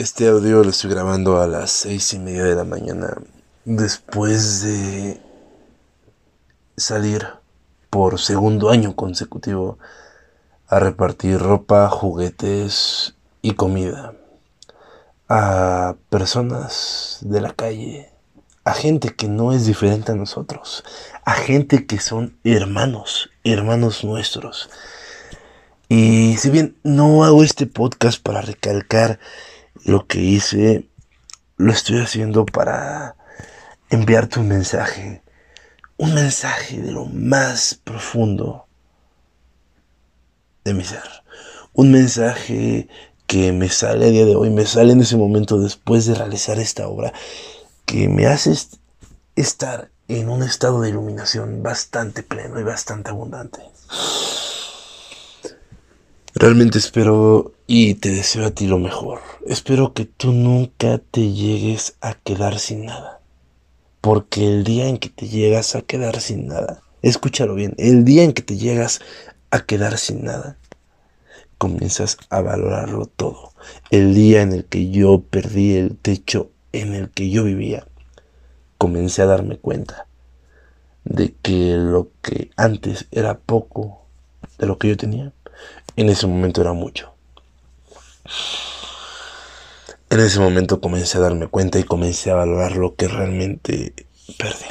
Este audio lo estoy grabando a las seis y media de la mañana después de salir por segundo año consecutivo a repartir ropa, juguetes y comida a personas de la calle, a gente que no es diferente a nosotros, a gente que son hermanos, hermanos nuestros. Y si bien no hago este podcast para recalcar lo que hice, lo estoy haciendo para enviarte un mensaje, un mensaje de lo más profundo de mi ser, un mensaje que me sale a día de hoy, me sale en ese momento después de realizar esta obra, que me hace estar en un estado de iluminación bastante pleno y bastante abundante. Realmente espero y te deseo a ti lo mejor. Espero que tú nunca te llegues a quedar sin nada. Porque el día en que te llegas a quedar sin nada, escúchalo bien, el día en que te llegas a quedar sin nada, comienzas a valorarlo todo. El día en el que yo perdí el techo en el que yo vivía, comencé a darme cuenta de que lo que antes era poco de lo que yo tenía, en ese momento era mucho. En ese momento comencé a darme cuenta y comencé a valorar lo que realmente perdí.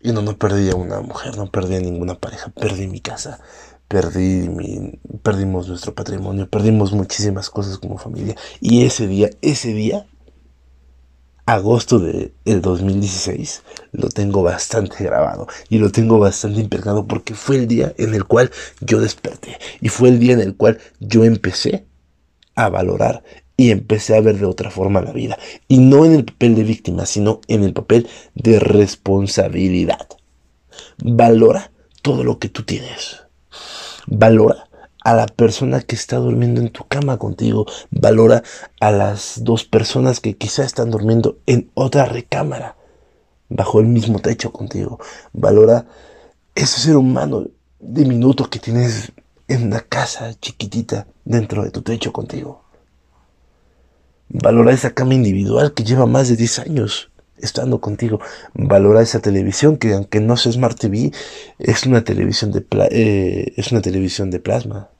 Y no, no perdí a una mujer, no perdí a ninguna pareja, perdí mi casa, perdí mi, perdimos nuestro patrimonio, perdimos muchísimas cosas como familia. Y ese día, ese día agosto del 2016 lo tengo bastante grabado y lo tengo bastante impregnado porque fue el día en el cual yo desperté y fue el día en el cual yo empecé a valorar y empecé a ver de otra forma la vida. Y no en el papel de víctima sino en el papel de responsabilidad. Valora todo lo que tú tienes. Valora a la persona que está durmiendo en tu cama contigo, valora a las dos personas que quizá están durmiendo en otra recámara, bajo el mismo techo contigo, valora ese ser humano diminuto que tienes en una casa chiquitita dentro de tu techo contigo. Valora esa cama individual que lleva más de 10 años estando contigo. Valora esa televisión que aunque no sea Smart TV, es una televisión de, eh, es una televisión de plasma.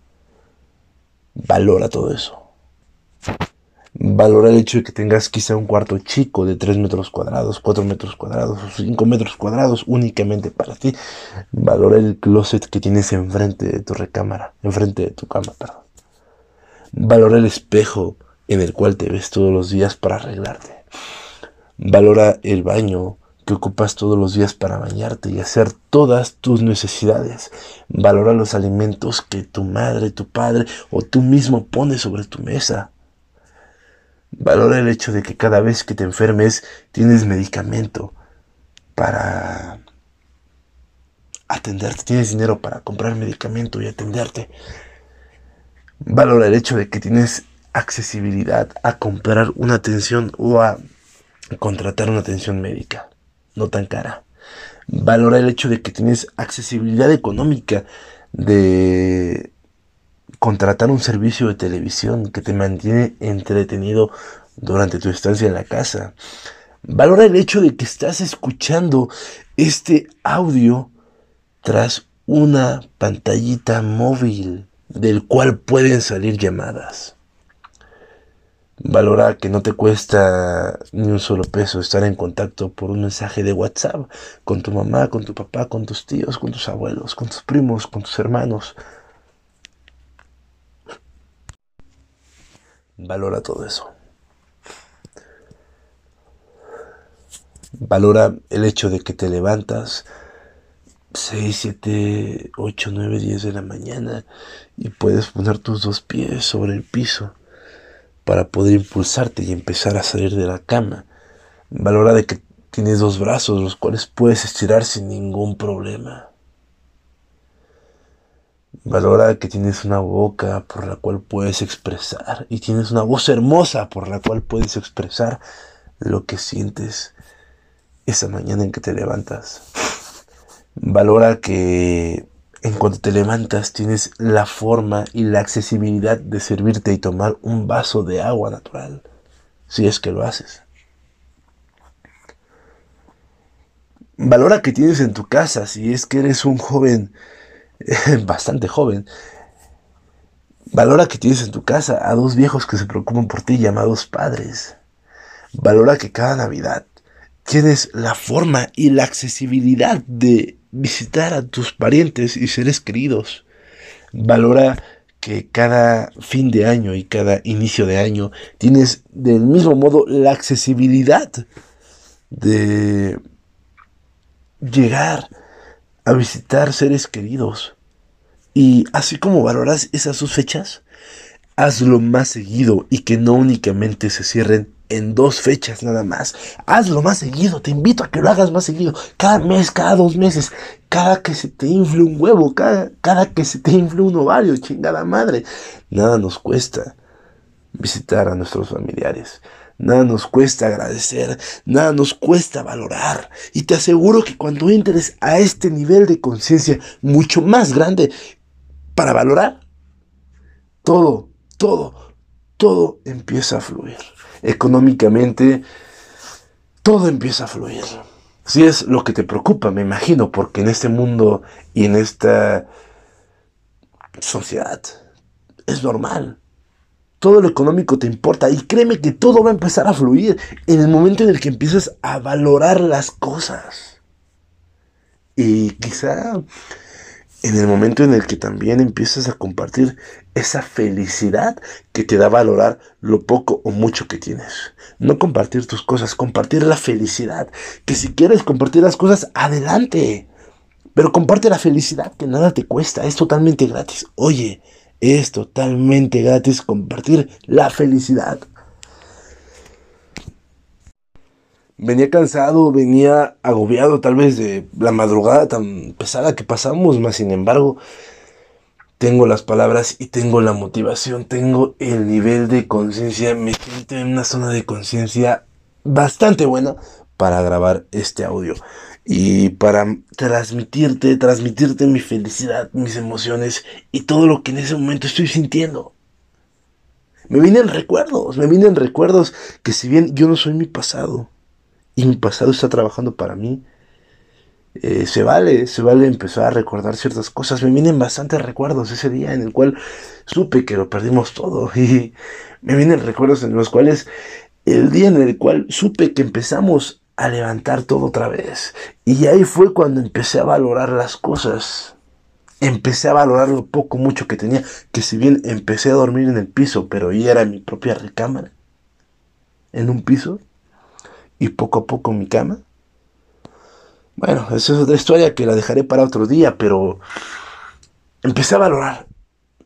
Valora todo eso. Valora el hecho de que tengas quizá un cuarto chico de 3 metros cuadrados, 4 metros cuadrados o 5 metros cuadrados únicamente para ti. Valora el closet que tienes enfrente de tu recámara, enfrente de tu cama, perdón. Valora el espejo en el cual te ves todos los días para arreglarte. Valora el baño que ocupas todos los días para bañarte y hacer todas tus necesidades. Valora los alimentos que tu madre, tu padre o tú mismo pones sobre tu mesa. Valora el hecho de que cada vez que te enfermes tienes medicamento para atenderte, tienes dinero para comprar medicamento y atenderte. Valora el hecho de que tienes accesibilidad a comprar una atención o a contratar una atención médica no tan cara. Valora el hecho de que tienes accesibilidad económica de contratar un servicio de televisión que te mantiene entretenido durante tu estancia en la casa. Valora el hecho de que estás escuchando este audio tras una pantallita móvil del cual pueden salir llamadas. Valora que no te cuesta ni un solo peso estar en contacto por un mensaje de WhatsApp con tu mamá, con tu papá, con tus tíos, con tus abuelos, con tus primos, con tus hermanos. Valora todo eso. Valora el hecho de que te levantas 6, 7, 8, 9, 10 de la mañana y puedes poner tus dos pies sobre el piso para poder impulsarte y empezar a salir de la cama. Valora de que tienes dos brazos los cuales puedes estirar sin ningún problema. Valora que tienes una boca por la cual puedes expresar y tienes una voz hermosa por la cual puedes expresar lo que sientes esa mañana en que te levantas. Valora que en cuanto te levantas tienes la forma y la accesibilidad de servirte y tomar un vaso de agua natural, si es que lo haces. Valora que tienes en tu casa, si es que eres un joven, bastante joven. Valora que tienes en tu casa a dos viejos que se preocupan por ti llamados padres. Valora que cada Navidad tienes la forma y la accesibilidad de visitar a tus parientes y seres queridos. Valora que cada fin de año y cada inicio de año tienes del mismo modo la accesibilidad de llegar a visitar seres queridos. Y así como valoras esas dos fechas, hazlo más seguido y que no únicamente se cierren en dos fechas nada más. Hazlo más seguido, te invito a que lo hagas más seguido. Cada mes, cada dos meses, cada que se te infle un huevo, cada, cada que se te infle un ovario, chingada madre. Nada nos cuesta visitar a nuestros familiares. Nada nos cuesta agradecer, nada nos cuesta valorar. Y te aseguro que cuando entres a este nivel de conciencia mucho más grande para valorar, todo, todo, todo empieza a fluir. Económicamente, todo empieza a fluir. Si es lo que te preocupa, me imagino, porque en este mundo y en esta sociedad es normal todo lo económico te importa y créeme que todo va a empezar a fluir en el momento en el que empiezas a valorar las cosas. Y quizá en el momento en el que también empiezas a compartir esa felicidad que te da valorar lo poco o mucho que tienes. No compartir tus cosas, compartir la felicidad. Que si quieres compartir las cosas, adelante. Pero comparte la felicidad que nada te cuesta, es totalmente gratis. Oye, es totalmente gratis compartir la felicidad. Venía cansado, venía agobiado tal vez de la madrugada tan pesada que pasamos, más sin embargo, tengo las palabras y tengo la motivación, tengo el nivel de conciencia, me siento en una zona de conciencia bastante buena para grabar este audio y para transmitirte, transmitirte mi felicidad, mis emociones y todo lo que en ese momento estoy sintiendo. Me vienen recuerdos, me vienen recuerdos que si bien yo no soy mi pasado y mi pasado está trabajando para mí, eh, se vale, se vale empezar a recordar ciertas cosas. Me vienen bastantes recuerdos ese día en el cual supe que lo perdimos todo y me vienen recuerdos en los cuales el día en el cual supe que empezamos a levantar todo otra vez. Y ahí fue cuando empecé a valorar las cosas. Empecé a valorar lo poco, mucho que tenía. Que si bien empecé a dormir en el piso, pero ya era mi propia recámara. En un piso. Y poco a poco mi cama. Bueno, esa es otra historia que la dejaré para otro día, pero empecé a valorar.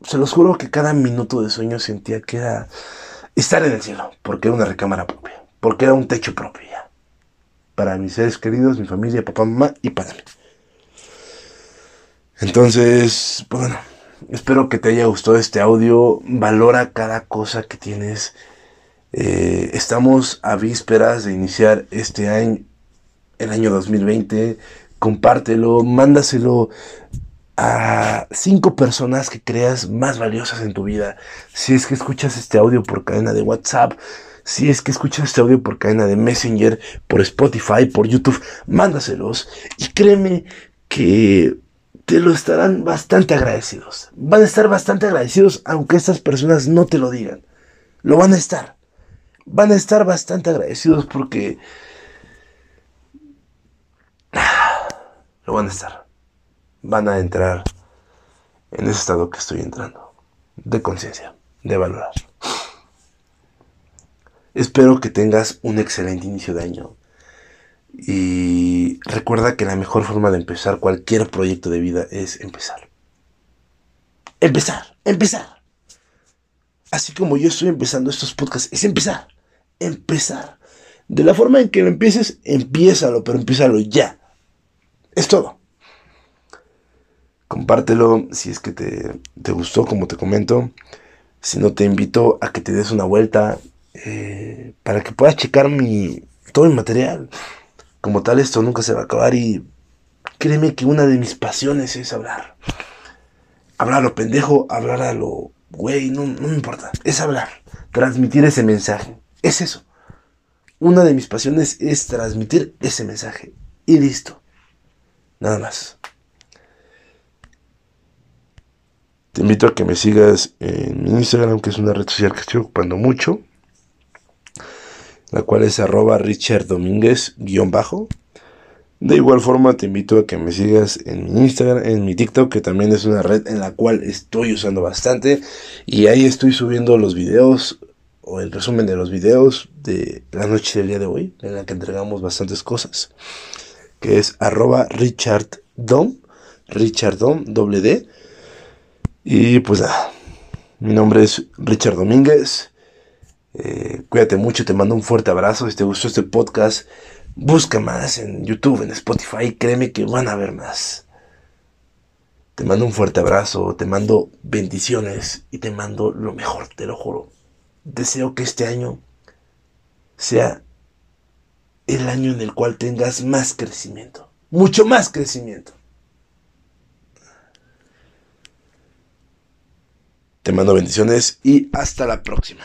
Se los juro que cada minuto de sueño sentía que era estar en el cielo, porque era una recámara propia, porque era un techo propio para mis seres queridos, mi familia, papá, mamá y para mí. Entonces, bueno, espero que te haya gustado este audio. Valora cada cosa que tienes. Eh, estamos a vísperas de iniciar este año, el año 2020. Compártelo, mándaselo a cinco personas que creas más valiosas en tu vida. Si es que escuchas este audio por cadena de WhatsApp, si es que escuchas este audio por cadena de Messenger, por Spotify, por YouTube, mándaselos y créeme que te lo estarán bastante agradecidos. Van a estar bastante agradecidos aunque estas personas no te lo digan. Lo van a estar. Van a estar bastante agradecidos porque... Lo van a estar. Van a entrar en ese estado que estoy entrando. De conciencia. De valorar. Espero que tengas un excelente inicio de año. Y recuerda que la mejor forma de empezar cualquier proyecto de vida es empezar. Empezar, empezar. Así como yo estoy empezando estos podcasts, es empezar. Empezar. De la forma en que lo empieces, empiézalo, pero empiézalo ya. Es todo. Compártelo si es que te, te gustó, como te comento. Si no, te invito a que te des una vuelta eh, para que puedas checar mi, todo mi material. Como tal, esto nunca se va a acabar y créeme que una de mis pasiones es hablar. hablar a lo pendejo, hablar a lo güey, no, no me importa. Es hablar, transmitir ese mensaje. Es eso. Una de mis pasiones es transmitir ese mensaje. Y listo. Nada más. Te invito a que me sigas en Instagram, que es una red social que estoy ocupando mucho. La cual es arroba Richard Domínguez bajo. De igual forma te invito a que me sigas en mi Instagram, en mi TikTok, que también es una red en la cual estoy usando bastante. Y ahí estoy subiendo los videos o el resumen de los videos de la noche del día de hoy, en la que entregamos bastantes cosas. Que es arroba Richard Dom, Richard Dom. Y pues nada, mi nombre es Richard Domínguez. Eh, cuídate mucho, te mando un fuerte abrazo. Si te gustó este podcast, Busca más en YouTube, en Spotify, créeme que van a ver más. Te mando un fuerte abrazo, te mando bendiciones y te mando lo mejor, te lo juro. Deseo que este año sea el año en el cual tengas más crecimiento, mucho más crecimiento. Te mando bendiciones y hasta la próxima.